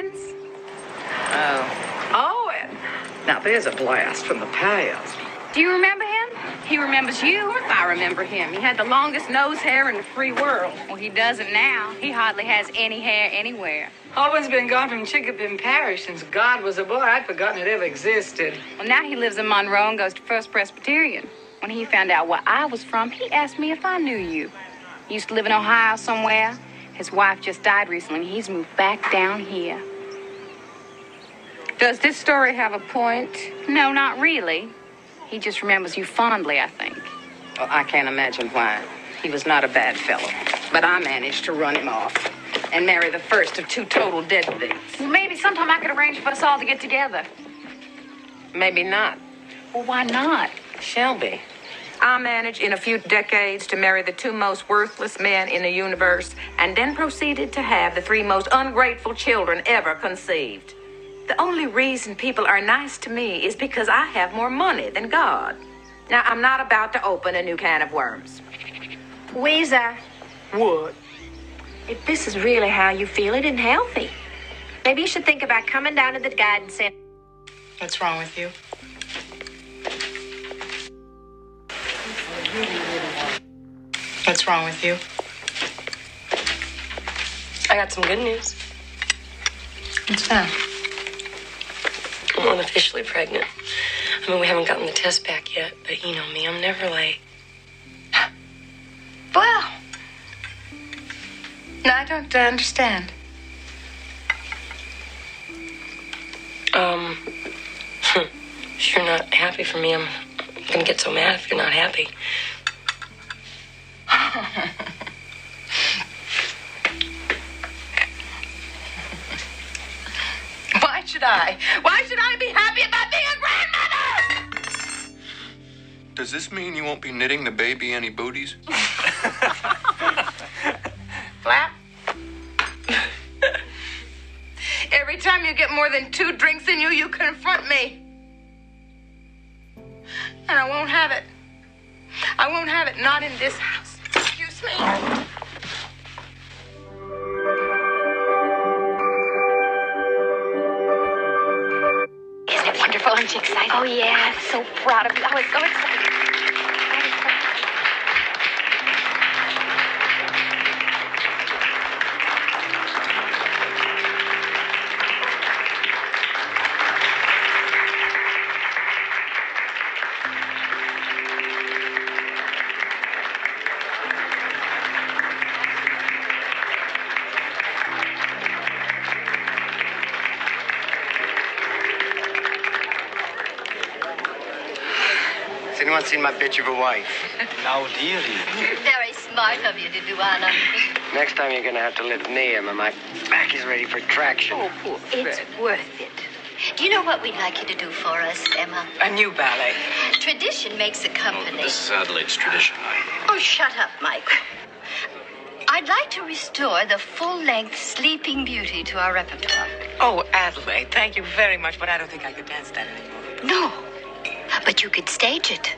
Jenkins? Oh. oh Owen. Now there's a blast from the past. Do you remember him? He remembers you. Of course I remember him. He had the longest nose hair in the free world. Well, he doesn't now. He hardly has any hair anywhere. Owen's been gone from Chinquapin Parish since God was a boy. I'd forgotten it ever existed. Well, now he lives in Monroe and goes to First Presbyterian. When he found out where I was from, he asked me if I knew you. He used to live in Ohio somewhere. His wife just died recently, and he's moved back down here. Does this story have a point? No, not really. He just remembers you fondly, I think. Well, I can't imagine why. He was not a bad fellow. But I managed to run him off and marry the first of two total deadbeats. Well, maybe sometime I could arrange for us all to get together. Maybe not. Well, why not? Shelby. I managed in a few decades to marry the two most worthless men in the universe and then proceeded to have the three most ungrateful children ever conceived. The only reason people are nice to me is because I have more money than God. Now, I'm not about to open a new can of worms. Ouiser, What? if this is really how you feel, it isn't healthy. Maybe you should think about coming down to the guidance center. What's wrong with you? What's wrong with you? I got some good news. What's that? I'm unofficially pregnant. I mean, we haven't gotten the test back yet, but you know me, I'm never late. Well, I don't understand. Um, if you're not happy for me, I'm gonna get so mad if you're not happy. should I? Why should I be happy about being a grandmother? Does this mean you won't be knitting the baby any booties? Flap. Every time you get more than two drinks in you, you confront me. And I won't have it. I won't have it, not in this house. Oh, yeah. So proud of you. Oh, I was oh, so excited. Has anyone seen my bitch of a wife? No, dearie. Very smart of you to do, Anna. Next time you're gonna have to lift me, Emma. My back is ready for traction. Oh, poor It's worth it. Do you know what we'd like you to do for us, Emma? A new ballet. Tradition makes a company. Oh, this is Adelaide's tradition. Oh, shut up, Mike. I'd like to restore the full length Sleeping Beauty to our repertoire. Oh, Adelaide, thank you very much, but I don't think I could dance that anymore. No, but you could stage it.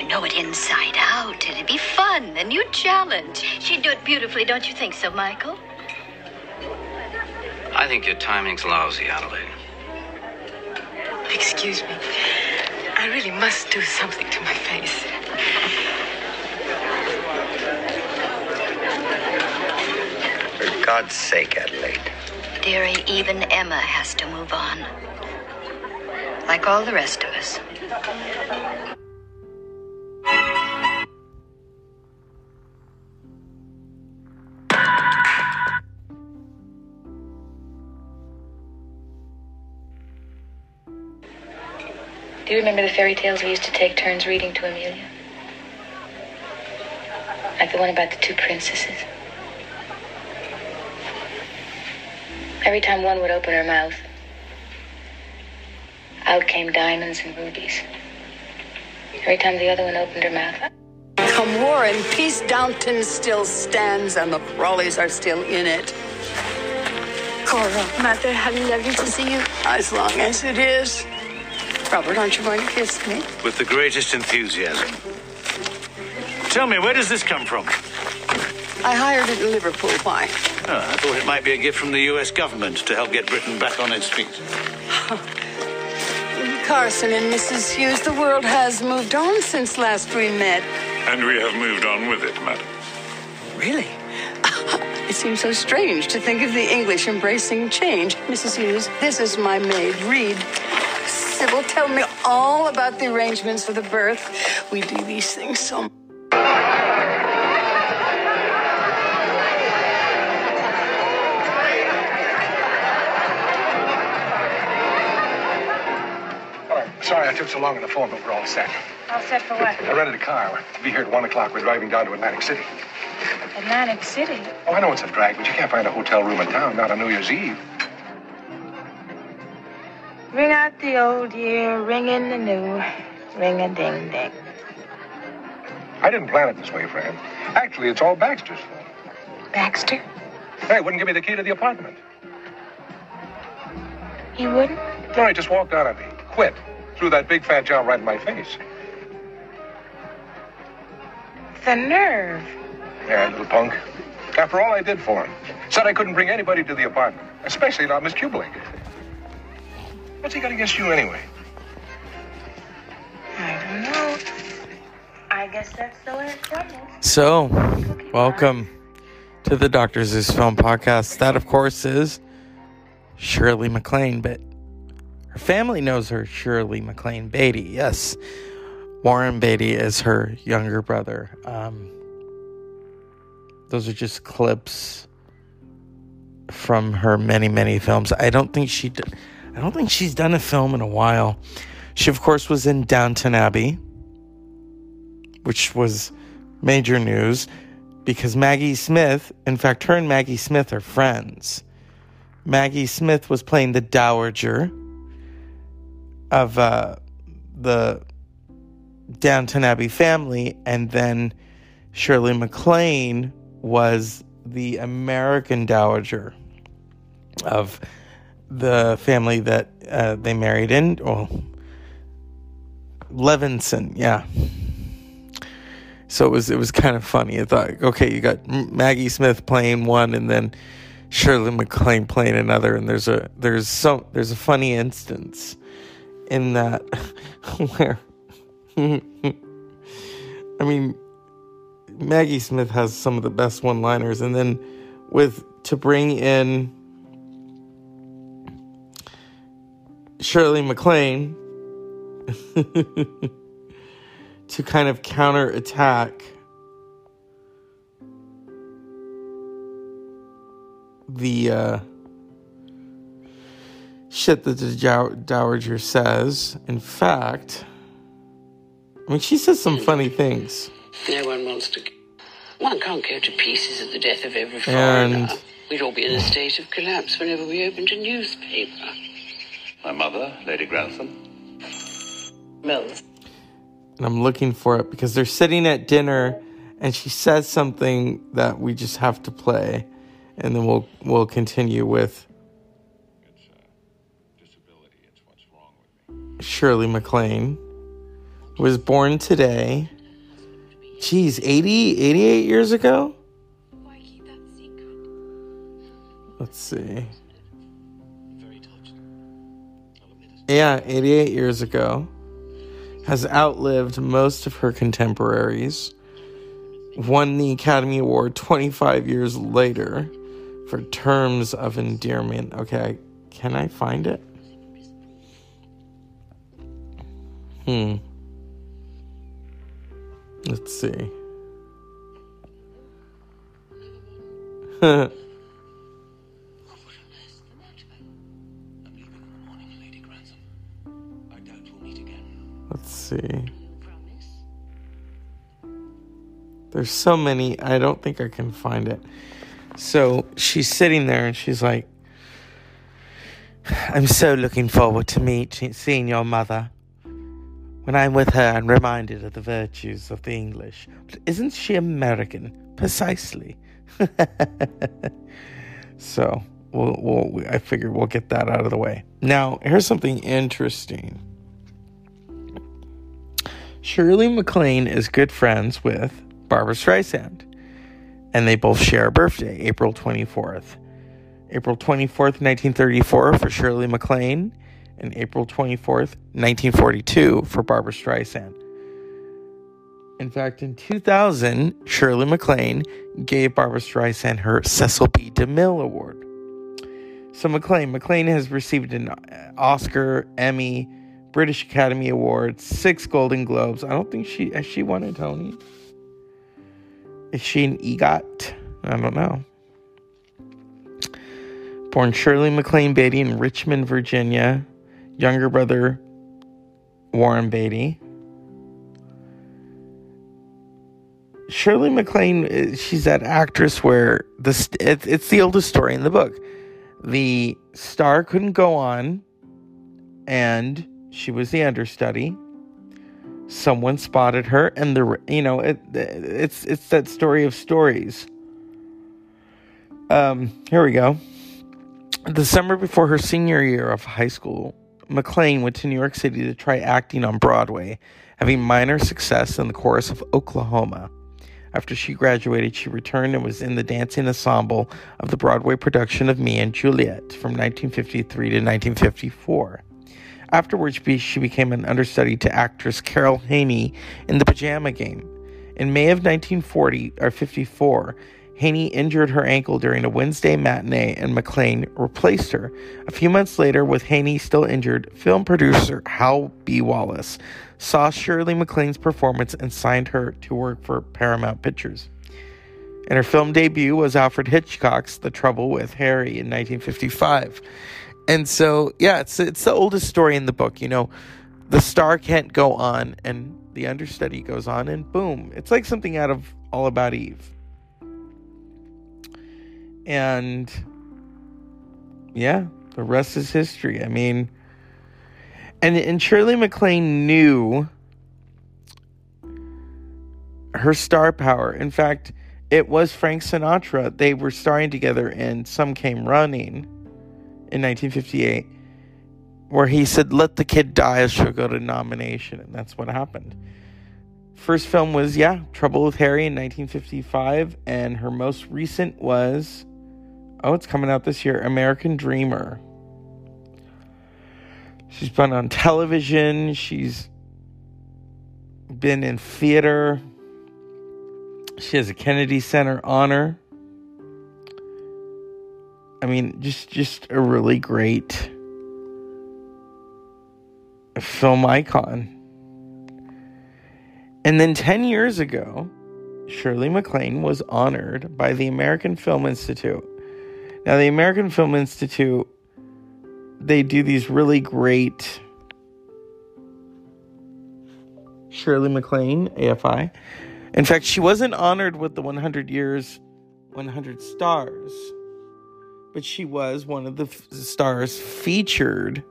You know it inside out. It'd be fun, a new challenge. She'd do it beautifully, don't you think so, Michael? I think your timing's lousy, Adelaide. Excuse me. I really must do something to my face. For God's sake, Adelaide. Dearie, even Emma has to move on. Like all the rest of us. Do you remember the fairy tales we used to take turns reading to Amelia? Like the one about the two princesses? Every time one would open her mouth, out came diamonds and rubies. Every time the other one opened her mouth, Come war and peace, Downton still stands and the Crawleys are still in it. Cora, Mother, how lovely to see you. as long as it is. Robert, aren't you going to kiss me? With the greatest enthusiasm. Tell me, where does this come from? I hired it in Liverpool. Why? Oh, I thought it might be a gift from the US government to help get Britain back on its feet. Carson and Mrs. Hughes, the world has moved on since last we met. And we have moved on with it, madam. Really? It seems so strange to think of the English embracing change. Mrs. Hughes, this is my maid, Reed. Sybil, tell me all about the arrangements for the birth. We do these things so Sorry I took so long on the phone, but we're all set. All set for what? I rented a car. To be here at 1 o'clock. We're driving down to Atlantic City. Atlantic City. Oh, I know it's a drag, but you can't find a hotel room in town, not on New Year's Eve. Ring out the old year, ring in the new, ring a ding ding. I didn't plan it this way, Fran. Actually, it's all Baxter's fault. Baxter? Hey, wouldn't give me the key to the apartment. He wouldn't? No, he just walked out on me. Quit. Threw that big fat job right in my face. The nerve. Yeah, little punk. After all I did for him. Said I couldn't bring anybody to the apartment, especially not Miss Kubelik. What's he got against you anyway? I don't know. I guess that's the way it comes. So, welcome to the Doctors Is Film Podcast. That, of course, is Shirley MacLaine, but her family knows her Shirley MacLaine Beatty. Yes, Warren Beatty is her younger brother. Um, those are just clips from her many, many films. I don't think she, d- I don't think she's done a film in a while. She, of course, was in Downton Abbey, which was major news because Maggie Smith, in fact, her and Maggie Smith are friends. Maggie Smith was playing the Dowager of uh, the Downton Abbey family, and then Shirley MacLaine was the American Dowager of the family that uh, they married in. Well, Levinson, yeah. So it was it was kind of funny. I thought, okay, you got Maggie Smith playing one, and then Shirley MacLaine playing another, and there's a there's some there's a funny instance in that where I mean Maggie Smith has some of the best one-liners and then with to bring in Shirley MacLaine to kind of counter attack the uh, shit that the Dow- Dowager says. In fact, I mean, she says some funny things. No one wants to. One can't go to pieces at the death of every And- foreigner. We'd all be in a state of collapse whenever we opened a newspaper. My mother, Lady Grantham. Mills. And I'm looking for it because they're sitting at dinner and she says something that we just have to play. And then we'll we'll continue with Shirley MacLaine was born today. Geez, 80, 88 years ago? Let's see. Yeah, 88 years ago. Has outlived most of her contemporaries. Won the Academy Award 25 years later for Terms of Endearment. Okay, can I find it? Hmm. Let's see. There's so many, I don't think I can find it. So she's sitting there and she's like, I'm so looking forward to meet seeing your mother. When I'm with her, I'm reminded of the virtues of the English. But isn't she American? Precisely. so, we'll, we'll, I figured we'll get that out of the way. Now, here's something interesting. Shirley MacLaine is good friends with Barbra Streisand. and they both share a birthday, April 24th. April 24th, 1934 for Shirley MacLaine, and April 24th, 1942 for Barbra Streisand. In fact, in 2000, Shirley MacLaine gave Barbra Streisand her Cecil B. DeMille Award. So MacLaine, MacLaine has received an uh, Oscar, Emmy, British Academy Award, six Golden Globes. I don't think she has she won a Tony. Is she an EGOT? I don't know. Born Shirley MacLaine Beatty in Richmond, Virginia. Younger brother Warren Beatty. Shirley MacLaine, uh, she's that actress where the it's the oldest story in the book. The star couldn't go on, and she was the understudy. Someone spotted her, and the you know it, it's it's that story of stories. Um, here we go. The summer before her senior year of high school, MacLaine went to New York City to try acting on Broadway, having minor success in the chorus of Oklahoma. After she graduated, she returned and was in the dancing ensemble of the Broadway production of Me and Juliet from 1953 to 1954. Afterwards, she became an understudy to actress Carol Haney in The Pajama Game. In May of 1940 or 54, Haney injured her ankle during a Wednesday matinee and MacLaine replaced her. A few months later, with Haney still injured, film producer Hal B. Wallis saw Shirley MacLaine's performance and signed her to work for Paramount Pictures. And her film debut was Alfred Hitchcock's The Trouble with Harry in 1955. And so, yeah, it's it's the oldest story in the book. You know, the star can't go on, and the understudy goes on, and boom, it's like something out of All About Eve. And yeah, the rest is history. I mean, and and Shirley MacLaine knew her star power. In fact, it was Frank Sinatra. They were starring together and Some Came Running in 1958, where he said, Let the kid die, she'll go to nomination. And that's what happened. First film was, yeah, Trouble with Harry in 1955. And her most recent was, oh, it's coming out this year, American Dreamer. She's been on television. She's been in theater. She has a Kennedy Center honor. I mean, just just a really great film icon. And then 10 years ago, Shirley MacLaine was honored by the American Film Institute. Now, the American Film Institute they do these really great Shirley MacLaine, AFI. In fact, she wasn't honored with the 100 years, 100 stars, but she was one of the f- stars featured,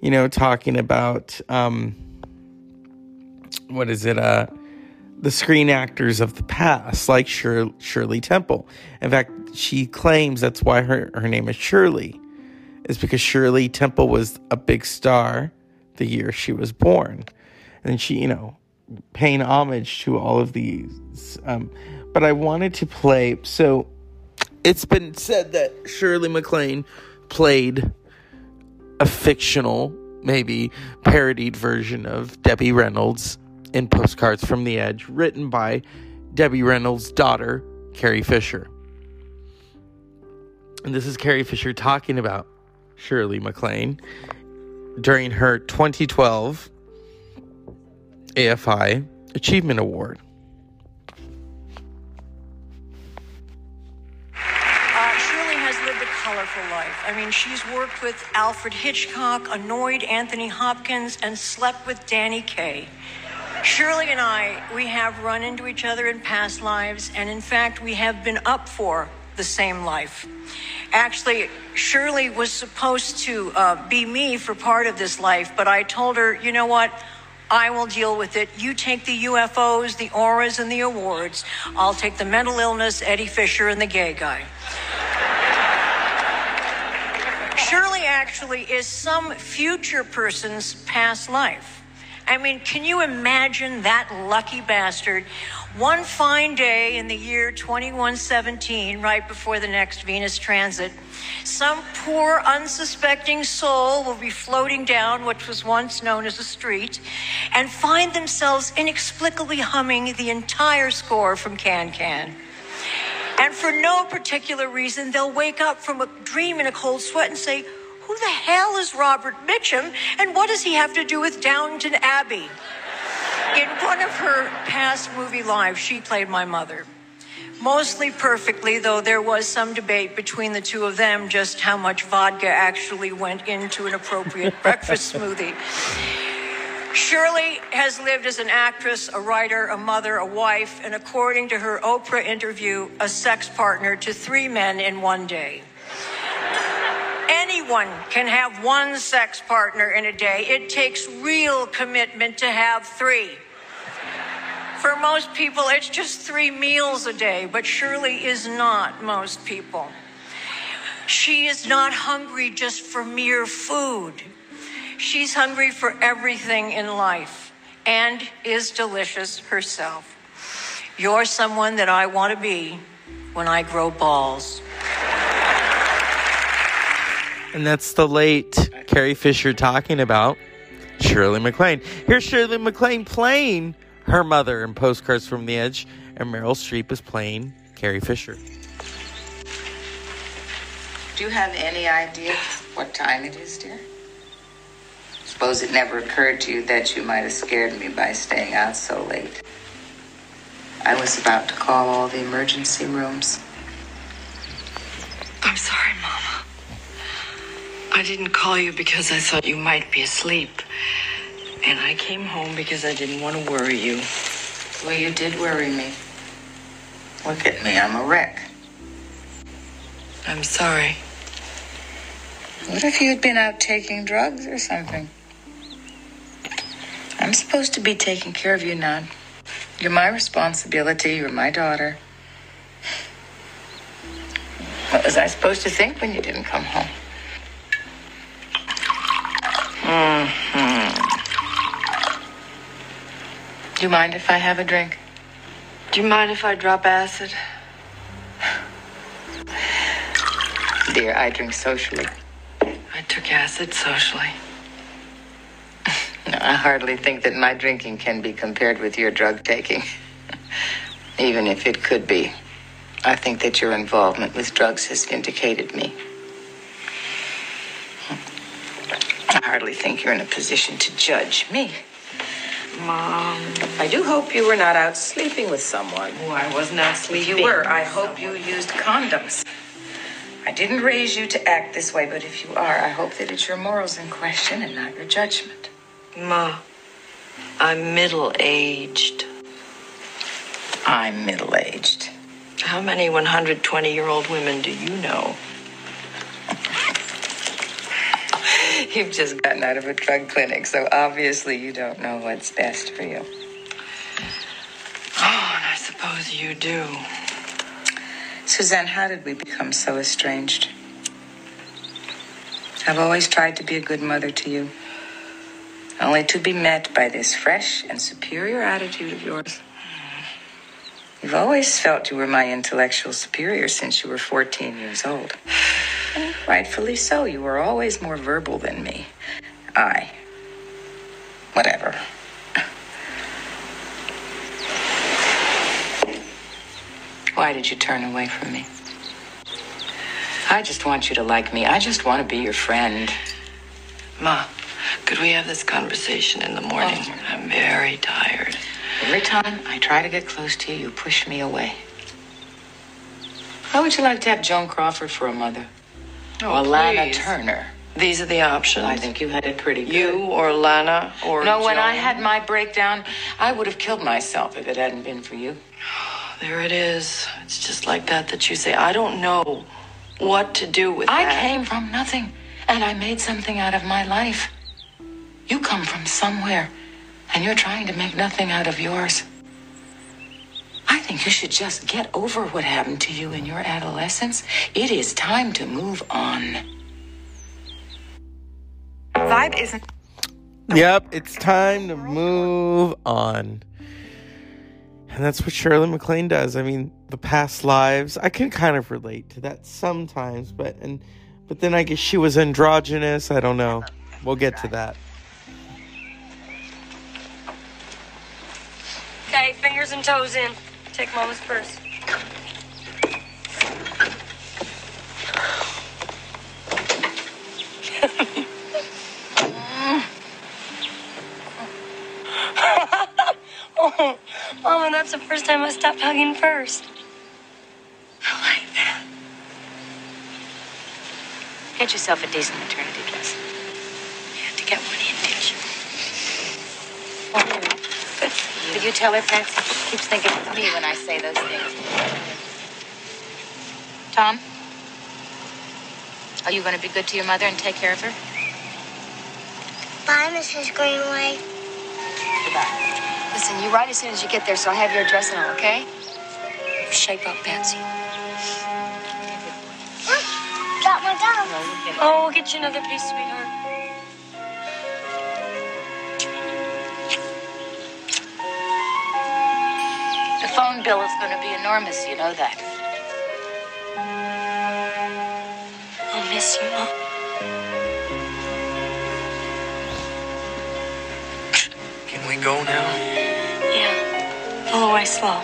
you know, talking about, um, what is it, uh, the screen actors of the past, like Shir- Shirley Temple. In fact, she claims that's why her, her name is Shirley is because Shirley Temple was a big star the year she was born. And she, you know, paying homage to all of these. Um, but I wanted to play. So it's been said that Shirley MacLaine played a fictional, maybe parodied version of Debbie Reynolds in Postcards from the Edge, written by Debbie Reynolds' daughter, Carrie Fisher. And this is Carrie Fisher talking about Shirley MacLaine during her 2012 AFI Achievement Award. I mean, she's worked with Alfred Hitchcock, annoyed Anthony Hopkins, and slept with Danny Kaye. Shirley and I, we have run into each other in past lives, and in fact, we have been up for the same life. Actually, Shirley was supposed to uh, be me for part of this life, but I told her, you know what? I will deal with it. You take the UFOs, the auras, and the awards. I'll take the mental illness, Eddie Fisher, and the gay guy. Shirley actually is some future person's past life. I mean, can you imagine that lucky bastard One fine day in the year 2117, right before the next Venus transit, some poor, unsuspecting soul will be floating down what was once known as a street and find themselves inexplicably humming the entire score from Can Can. And for no particular reason, they'll wake up from a dream in a cold sweat and say, Who the hell is Robert Mitchum? And what does he have to do with Downton Abbey? In one of her past movie lives, she played my mother. Mostly perfectly, though there was some debate between the two of them just how much vodka actually went into an appropriate breakfast smoothie. Shirley has lived as an actress, a writer, a mother, a wife, and according to her Oprah interview, a sex partner to three men in one day. Anyone can have one sex partner in a day. It takes real commitment to have three. For most people, it's just three meals a day, but Shirley is not most people. She is not hungry just for mere food. She's hungry for everything in life and is delicious herself. You're someone that I want to be when I grow balls. And that's the late Carrie Fisher talking about Shirley MacLaine. Here's Shirley MacLaine playing her mother in Postcards from the Edge, and Meryl Streep is playing Carrie Fisher. Do you have any idea what time it is, dear? Suppose it never occurred to you that you might have scared me by staying out so late. I was about to call all the emergency rooms. I'm sorry, Mama. I didn't call you because I thought you might be asleep. And I came home because I didn't want to worry you. Well, you did worry me. Look at me, I'm a wreck. I'm sorry. What if you had been out taking drugs or something? I'm supposed to be taking care of you now. You're my responsibility. You're my daughter. What was I supposed to think when you didn't come home? hmm Do you mind if I have a drink? Do you mind if I drop acid? Dear, I drink socially. I took acid socially. I hardly think that my drinking can be compared with your drug taking. Even if it could be. I think that your involvement with drugs has vindicated me. I hardly think you're in a position to judge me. Mom. I do hope you were not out sleeping with someone. Oh, I was not If sleeping. you were, I hope you used condoms. I didn't raise you to act this way, but if you are, I hope that it's your morals in question and not your judgment. Ma, I'm middle aged. I'm middle aged. How many 120 year old women do you know? You've just gotten out of a drug clinic, so obviously you don't know what's best for you. Oh, and I suppose you do. Suzanne, how did we become so estranged? I've always tried to be a good mother to you, only to be met by this fresh and superior attitude of yours. You've always felt you were my intellectual superior since you were 14 years old. And rightfully so. You were always more verbal than me. I. Whatever. Why did you turn away from me? I just want you to like me. I just want to be your friend. Ma, could we have this conversation in the morning? Oh, I'm very tired. Every time I try to get close to you, you push me away. How would you like to have Joan Crawford for a mother? Oh, or Lana. Turner? These are the options. I think you had it pretty good. You or Lana or no, when I had my breakdown, I would have killed myself if it hadn't been for you. There it is. It's just like that that you say. I don't know what to do with I that. came from nothing, and I made something out of my life. You come from somewhere, and you're trying to make nothing out of yours. I think you should just get over what happened to you in your adolescence. It is time to move on. Vibe isn't. Yep, it's time to move on. And that's what Shirley MacLaine does. I mean, the past lives, I can kind of relate to that sometimes, but and but then I guess she was androgynous. I don't know. We'll get to that. Okay, fingers and toes in. Take Mama's purse. oh, Mama, that's the first time I stopped hugging first. I like that. Get yourself a decent maternity dress. You had to get one in, didn't you? Oh. Good for you. Did you tell her, Patsy? She keeps thinking it's me when I say those things. Tom? Are you going to be good to your mother and take care of her? Bye, Mrs. Greenway. Goodbye. Listen, you write as soon as you get there, so I have your address and all, okay? Shape up, Patsy. Drop my down. Oh, we'll get you another piece, sweetheart. The phone bill is going to be enormous, you know that. I'll miss you, Mom. Can we go now? Yeah. Pull away slow.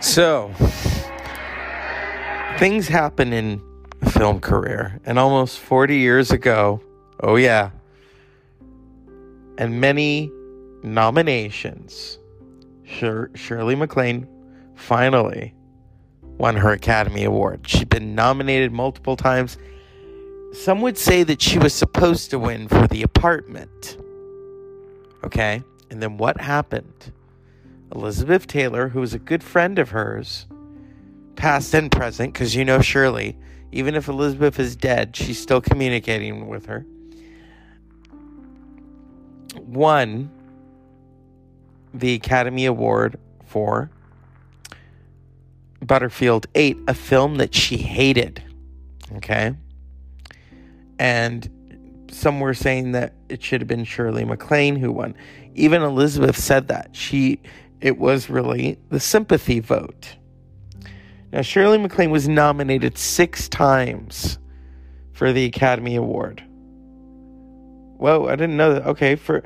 So, things happen in a film career, and almost 40 years ago, oh yeah, and many nominations, Shir- Shirley MacLaine finally won her Academy Award. She'd been nominated multiple times. Some would say that she was supposed to win for The Apartment. Okay? And then what happened? Elizabeth Taylor, who was a good friend of hers, past and present, because you know Shirley, even if Elizabeth is dead, she's still communicating with her, won the Academy Award for Butterfield 8, a film that she hated. Okay? And some were saying that it should have been Shirley MacLaine who won. Even Elizabeth said that. She it was really the sympathy vote. Now Shirley MacLaine was nominated 6 times for the Academy Award. Whoa, I didn't know that. Okay, for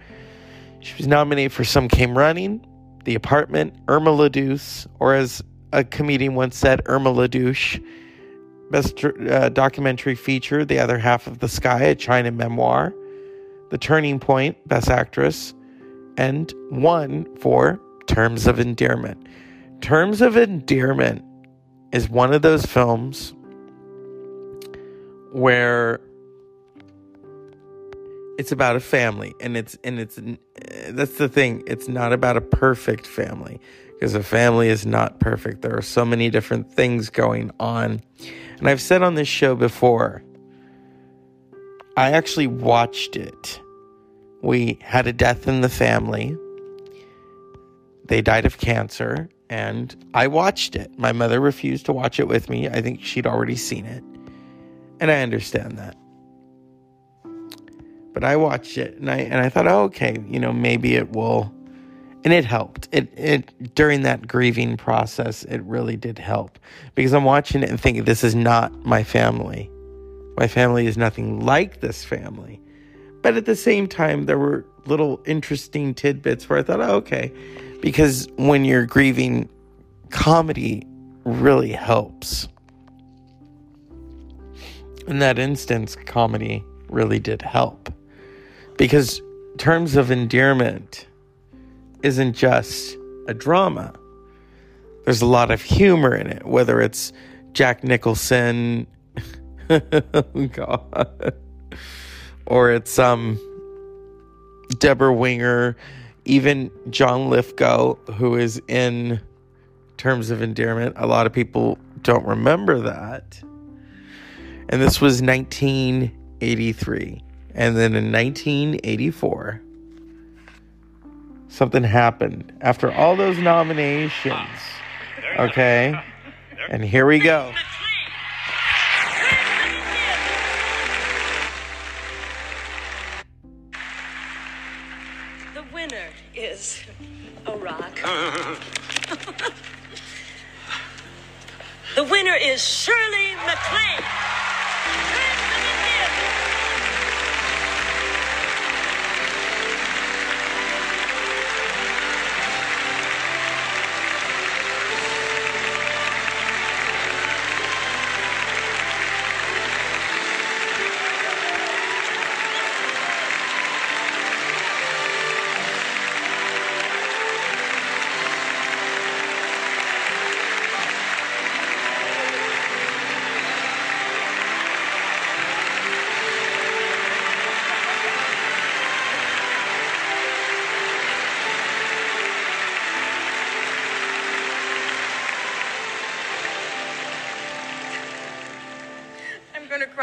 she was nominated for Some Came Running, The Apartment, Irma La Douce, or as a comedian once said, Irma La Douche. Best uh, documentary feature, The Other Half of the Sky, a China memoir. The Turning Point, Best Actress. And one for Terms of Endearment. Terms of Endearment is one of those films where it's about a family and it's and it's eh, that's the thing. It's not about a perfect family because a family is not perfect. There are so many different things going on. And i've said on this show before i actually watched it. We had a death in the family. They died of cancer and i watched it. My mother refused to watch it with me. I think she'd already seen it. And i understand that but I watched it and I and I thought, oh, okay, you know, maybe it will, and it helped. It it during that grieving process, it really did help because I'm watching it and thinking, this is not my family. My family is nothing like this family. But at the same time, there were little interesting tidbits where I thought, oh, okay, because when you're grieving, comedy really helps. In that instance, comedy really did help because terms of endearment isn't just a drama. There's a lot of humor in it whether it's jack nicholson oh god or it's um debra winger even john lithgow who is in terms of endearment. A lot of people don't remember that. And this was 1983 and then in 1984, something happened after all those nominations. Okay? And here we go. The winner is a rock. the winner is Shirley MacLaine.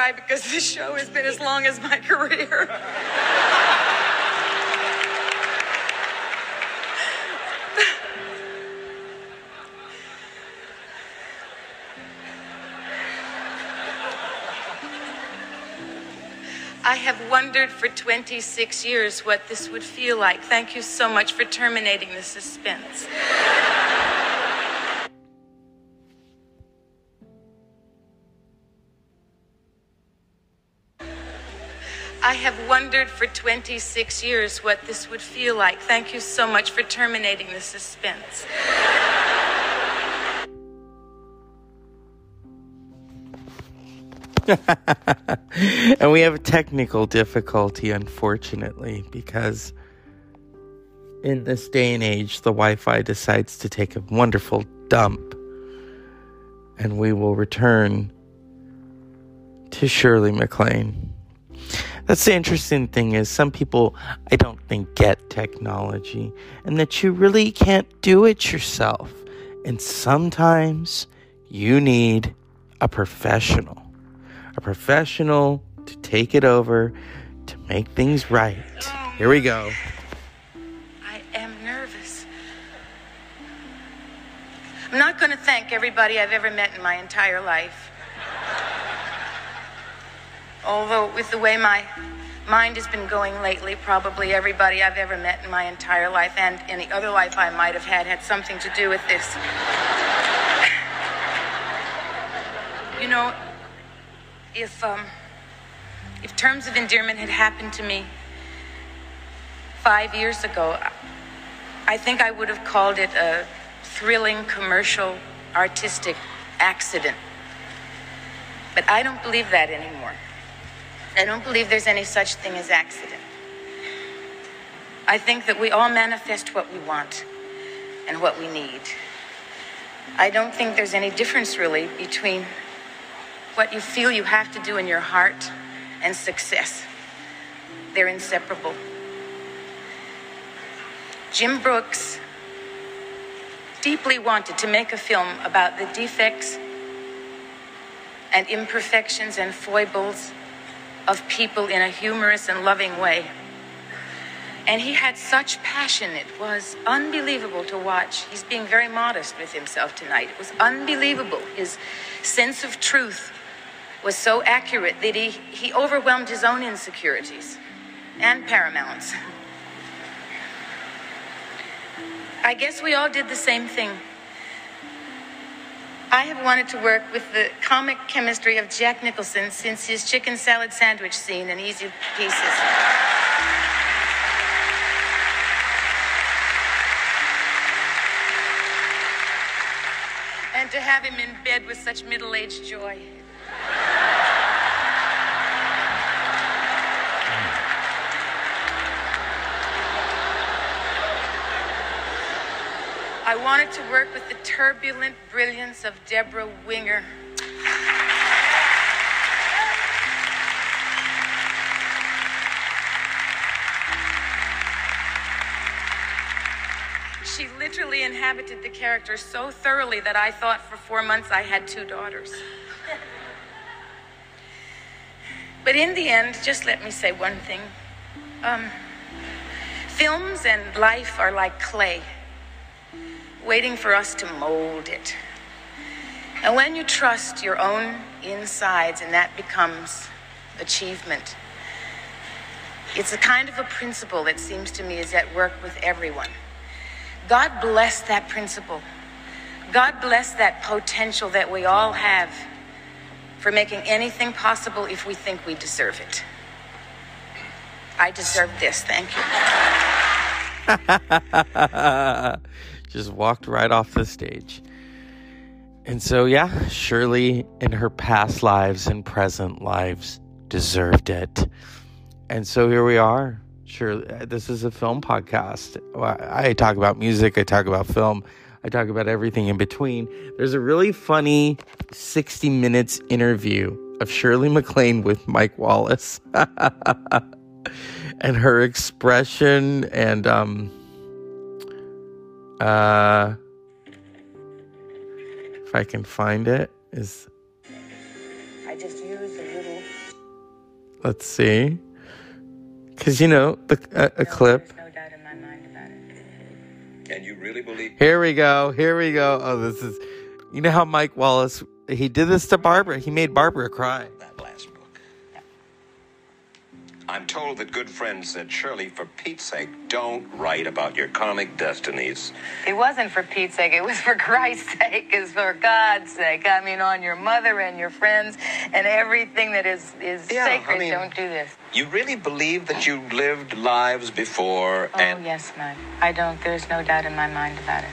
Cry because this show has been as long as my career. I have wondered for 26 years what this would feel like. Thank you so much for terminating the suspense. Have wondered for 26 years what this would feel like. Thank you so much for terminating the suspense. and we have a technical difficulty, unfortunately, because in this day and age, the Wi Fi decides to take a wonderful dump. And we will return to Shirley MacLaine. That's the interesting thing is some people I don't think get technology and that you really can't do it yourself. And sometimes you need a professional. A professional to take it over to make things right. Here we go. I am nervous. I'm not going to thank everybody I've ever met in my entire life. Although, with the way my mind has been going lately, probably everybody I've ever met in my entire life and any other life I might have had had something to do with this. You know, if um, if terms of endearment had happened to me five years ago, I think I would have called it a thrilling commercial artistic accident. But I don't believe that anymore. I don't believe there's any such thing as accident. I think that we all manifest what we want and what we need. I don't think there's any difference really between what you feel you have to do in your heart and success. They're inseparable. Jim Brooks deeply wanted to make a film about the defects and imperfections and foibles of people in a humorous and loving way. And he had such passion, it was unbelievable to watch. He's being very modest with himself tonight. It was unbelievable. His sense of truth was so accurate that he, he overwhelmed his own insecurities and Paramount's. I guess we all did the same thing. I have wanted to work with the comic chemistry of Jack Nicholson since his chicken salad sandwich scene in Easy Pieces. And to have him in bed with such middle aged joy. I wanted to work with the turbulent brilliance of Debra Winger. She literally inhabited the character so thoroughly that I thought for four months I had two daughters. But in the end, just let me say one thing. Um, films and life are like clay waiting for us to mold it. And when you trust your own insides, and that becomes achievement, it's a kind of a principle that seems to me is at work with everyone. God bless that principle God bless that potential that we all have for making anything possible if we think we deserve it. I deserve this. Thank you. Just walked right off the stage. And so, yeah, Shirley in her past lives and present lives deserved it. And so here we are. Sure, this is a film podcast. I talk about music, I talk about film, I talk about everything in between. There's a really funny 60 minutes interview of Shirley MacLaine with Mike Wallace. and her expression and um uh if I can find it is I just used a little. let's see because you know the a, a clip And you really believe here we go here we go oh this is you know how Mike Wallace he did this to Barbra he made Barbra cry that last book? I'm told that good friends said, Shirley, for Pete's sake, don't write about your comic destinies. It wasn't for Pete's sake. It was for Christ's sake. It's for God's sake. I mean, on your mother and your friends and everything that is is Yeah, I sacred. mean- don't do this. You really believe that you lived lives before, Oh and yes, Mike. I don't. There's no doubt in my mind about it.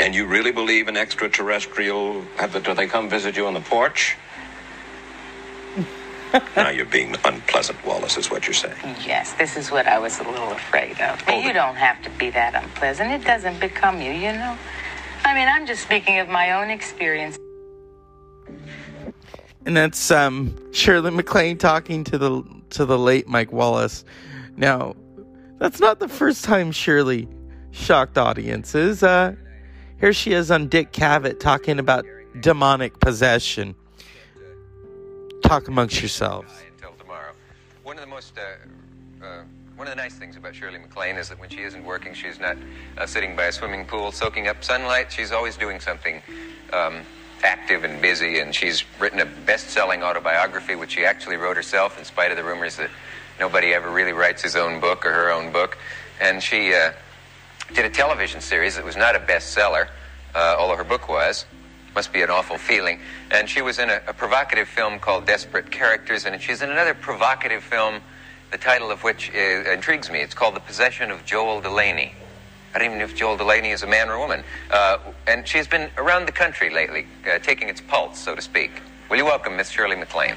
and you really believe in extraterrestrial? Have the, do they come visit you on the porch? Now you're being unpleasant, Wallace. Is what you're saying? Yes, this is what I was a little afraid of. But you don't have to be that unpleasant. It doesn't become you, you know. I mean, I'm just speaking of my own experience. and that's um Shirley MacLaine talking to the to the late Mike Wallace. Now, that's not the first time Shirley shocked audiences. Uh, here she is on Dick Cavett talking about demonic possession. Talk amongst yourselves. until tomorrow. One of the most, uh, uh, one of the nice things about Shirley MacLaine is that when she isn't working, she's not uh, sitting by a swimming pool soaking up sunlight. She's always doing something um, active and busy, and she's written a best-selling autobiography, which she actually wrote herself, in spite of the rumors that nobody ever really writes his own book or her own book. And she uh, did a television series that was not a bestseller, uh, although her book was. Must be an awful feeling. And she was in a, a provocative film called Desperate Characters, and she's in another provocative film, the title of which uh, intrigues me. It's called The Possession of Joel Delaney. I don't even know if Joel Delaney is a man or a woman. Uh, and she's been around the country lately, uh, taking its pulse, so to speak. Will you welcome Miss Shirley MacLaine?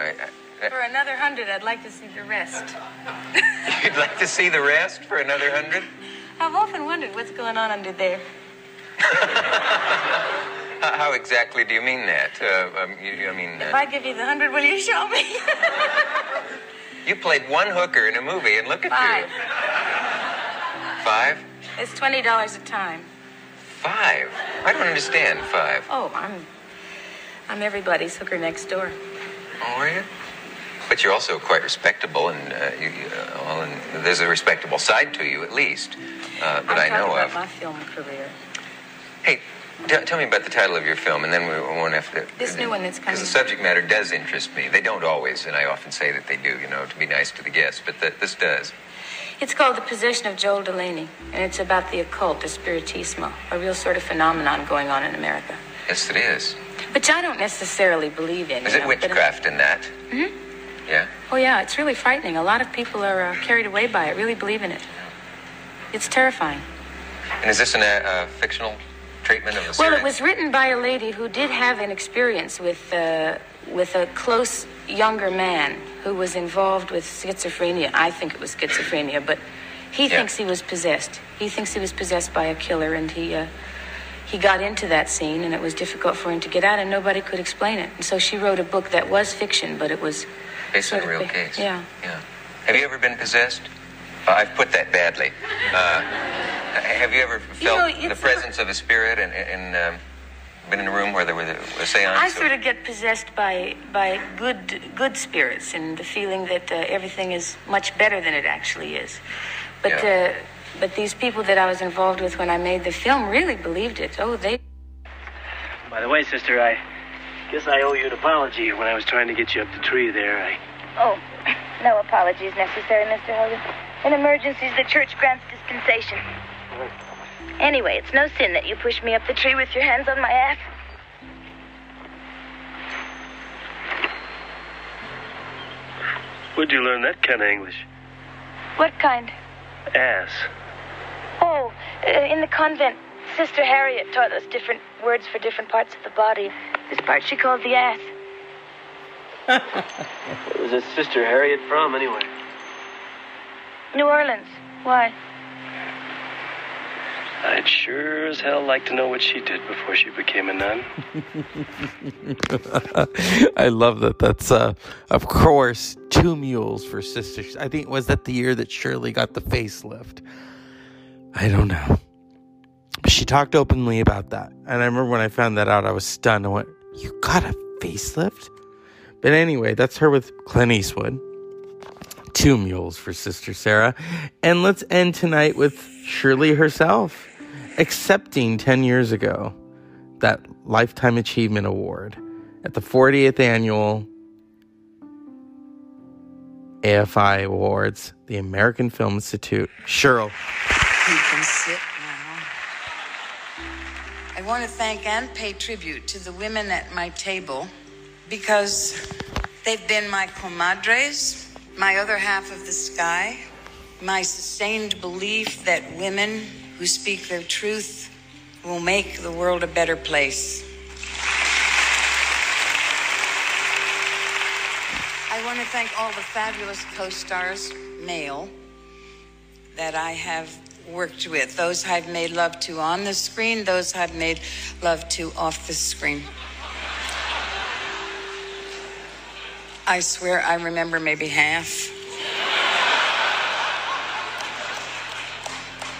I, I, For another hundred, I'd like to see the rest. you'd like to see the rest for another hundred? I've often wondered what's going on under there. How, how exactly do you mean that? Uh, um, you, I mean, If uh, I give you the hundred, will you show me? you played one hooker in a movie, and look at Five. you. Five? It's twenty dollars a time. Five? I don't understand five. Oh, I'm I'm everybody's hooker next door. Oh, are you? But you're also quite respectable, and, uh, you, uh, well, and there's a respectable side to you, at least, uh, that I I'm know about of. my film career. Hey, t- tell me about the title of your film, and then we won't have to. This new one that's coming. Because the subject matter does interest me. They don't always, and I often say that they do, you know, to be nice to the guests, but th- this does. It's called The Possession of Joel Delaney, and it's about the occult, the spiritismo, a real sort of phenomenon going on in America, Yes, it is. Which I don't necessarily believe in. Is it know, witchcraft in that? Mhm. Yeah. Oh yeah, it's really frightening. A lot of people are uh, carried away by it, really believe in it. It's terrifying. And is this an, uh, uh, fictional treatment of the Well, it was written by a lady who did have an experience with uh, with a close younger man who was involved with schizophrenia. I think it was schizophrenia, but he Yeah. thinks he was possessed. He thinks he was possessed by a killer, and he uh, he got into that scene, and it was difficult for him to get out, and nobody could explain it. And so she wrote a book that was fiction, but it was Based on a real case. Yeah. Yeah. Have you ever been possessed? Uh, I've put that badly. Uh, have you ever You know, felt the presence of a spirit and, and um, been in a room where there was a, a seance? I or- sort of get possessed by by good good spirits and the feeling that uh, everything is much better than it actually is. But Yeah. But these people that I was involved with when I made the film really believed it. Oh, they. By the way, sister, I guess I owe you an apology. When I was trying to get you up the tree there, I. Oh, no apologies necessary, Mr. Hogan. In emergencies, the church grants dispensation. Anyway, it's no sin that you pushed me up the tree with your hands on my ass. Where'd you learn that kind of English? What kind? Ass. Oh, uh, in the convent, Sister Harriet taught us different words for different parts of the body. This part she called the ass. Where was this Sister Harriet from, anyway? New Orleans. Why? I'd sure as hell like to know what she did before she became a nun. I love that. That's uh, of course two mules for sisters. I think was that the year that Shirley got the facelift. I don't know. She talked openly about that, and I remember when I found that out, I was stunned. I went, "You got a facelift?" But anyway, that's her with Clint Eastwood. Two mules for Sister Sara, and let's end tonight with Shirley herself accepting 10 years ago that Lifetime Achievement Award at the 40th annual AFI Awards, the American Film Institute. Cheryl. You can sit now. I want to thank and pay tribute to the women at my table because they've been my comadres, my other half of the sky, my sustained belief that women who speak their truth will make the world a better place. I want to thank all the fabulous co stars, male, that I have worked with. Those I've made love to on the screen, those I've made love to off the screen. I swear I remember maybe half.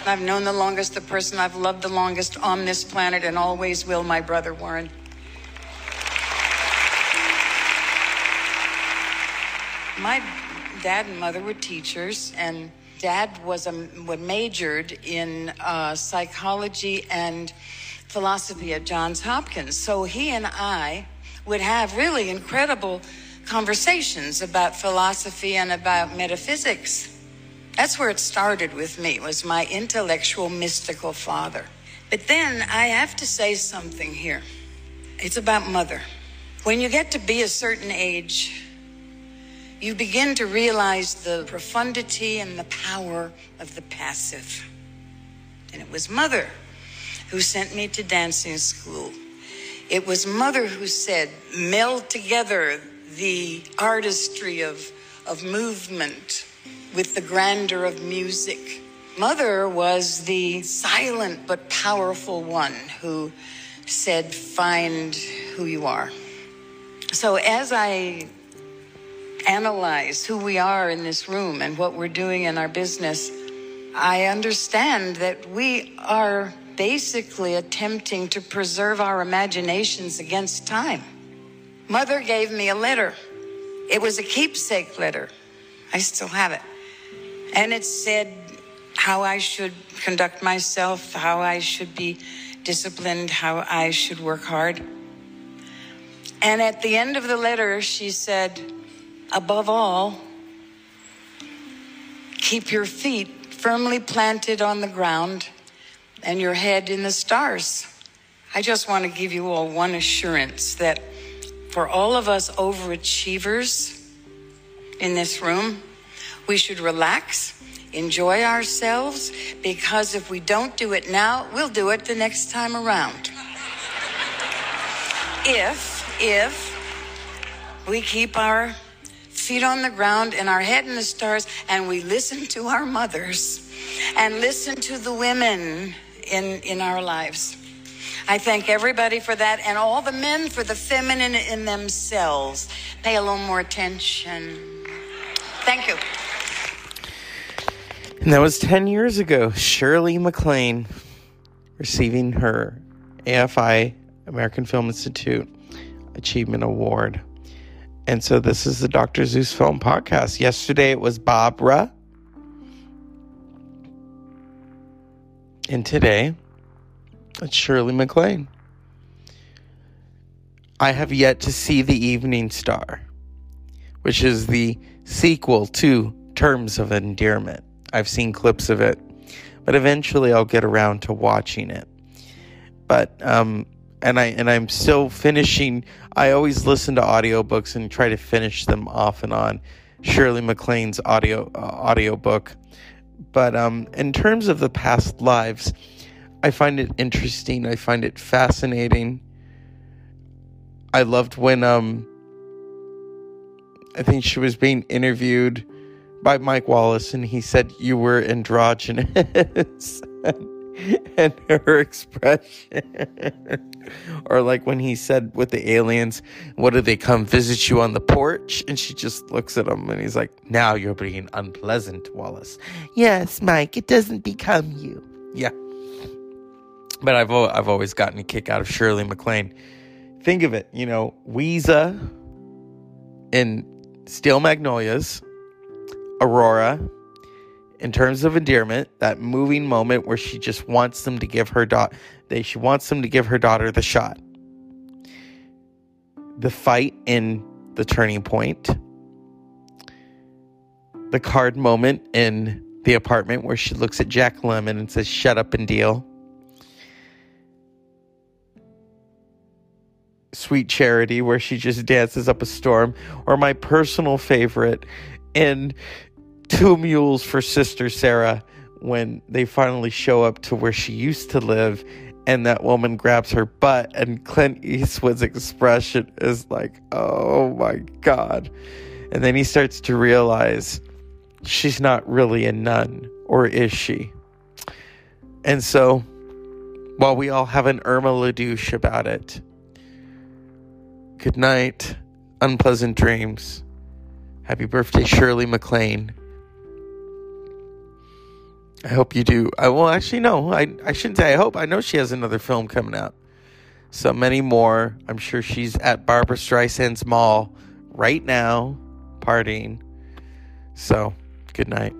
I've known the longest, the person I've loved the longest on this planet, and always will, my brother Warren. My dad and mother were teachers, and dad was a was majored in uh, psychology and philosophy at Johns Hopkins. So he and I would have really incredible conversations about philosophy and about metaphysics. That's where it started with me, was my intellectual, mystical father. But then I have to say something here. It's about mother. When you get to be a certain age, you begin to realize the profundity and the power of the passive. And it was mother who sent me to dancing school. It was mother who said, meld together the artistry of, of movement with the grandeur of music. Mother was the silent but powerful one who said, Find who you are. So as I analyze who we are in this room and what we're doing in our business, I understand that we are basically attempting to preserve our imaginations against time. Mother gave me a letter. It was a keepsake letter. I still have it. And it said how I should conduct myself, how I should be disciplined, how I should work hard. And at the end of the letter, she said, above all, keep your feet firmly planted on the ground and your head in the stars. I just want to give you all one assurance that for all of us overachievers in this room, we should relax, enjoy ourselves, because if we don't do it now, we'll do it the next time around. If, if we keep our feet on the ground and our head in the stars and we listen to our mothers and listen to the women in, in our lives. I thank everybody for that and all the men for the feminine in themselves. Pay a little more attention. Thank you. And that was 10 years ago. Shirley MacLaine receiving her AFI, American Film Institute Achievement Award. And so this is the Dr. Zeus Film Podcast. Yesterday it was Barbra. And today, it's Shirley MacLaine. I have yet to see The Evening Star, which is the sequel to Terms of Endearment. I've seen clips of it, but eventually I'll get around to watching it. But um and I and I'm still finishing I always listen to audiobooks and try to finish them off and on. Shirley MacLaine's audio uh, audiobook. But um in terms of the past lives, I find it interesting. I find it fascinating. I loved when um I think she was being interviewed by Mike Wallace and he said you were androgynous and her expression. Or like when he said with the aliens what do they come visit you on the porch? And she just looks at him and he's like now you're being unpleasant Wallace. Yes Mike it doesn't become you. Yeah. But I've I've always gotten a kick out of Shirley MacLaine. Think of it, you know, Ouiser in Steel Magnolias, Aurora, in terms of endearment, that moving moment where she just wants them to give her daughter, they she wants them to give her daughter the shot. The fight in the turning point. The card moment in the apartment where she looks at Jack Lemmon and says, "Shut up and deal." Sweet Charity, where she just dances up a storm, or my personal favorite in Two Mules for Sister Sara, when they finally show up to where she used to live and that woman grabs her butt, and Clint Eastwood's expression is like, oh my God. And then he starts to realize she's not really a nun, or is she? And so, while we all have an Irma la Douce about it, Good night. Unpleasant dreams. Happy birthday, Shirley MacLaine. I hope you do. I well, actually, no. I I shouldn't say. I hope. I know she has another film coming out. So many more. I'm sure she's at Barbra Streisand's mall right now, partying. So, good night.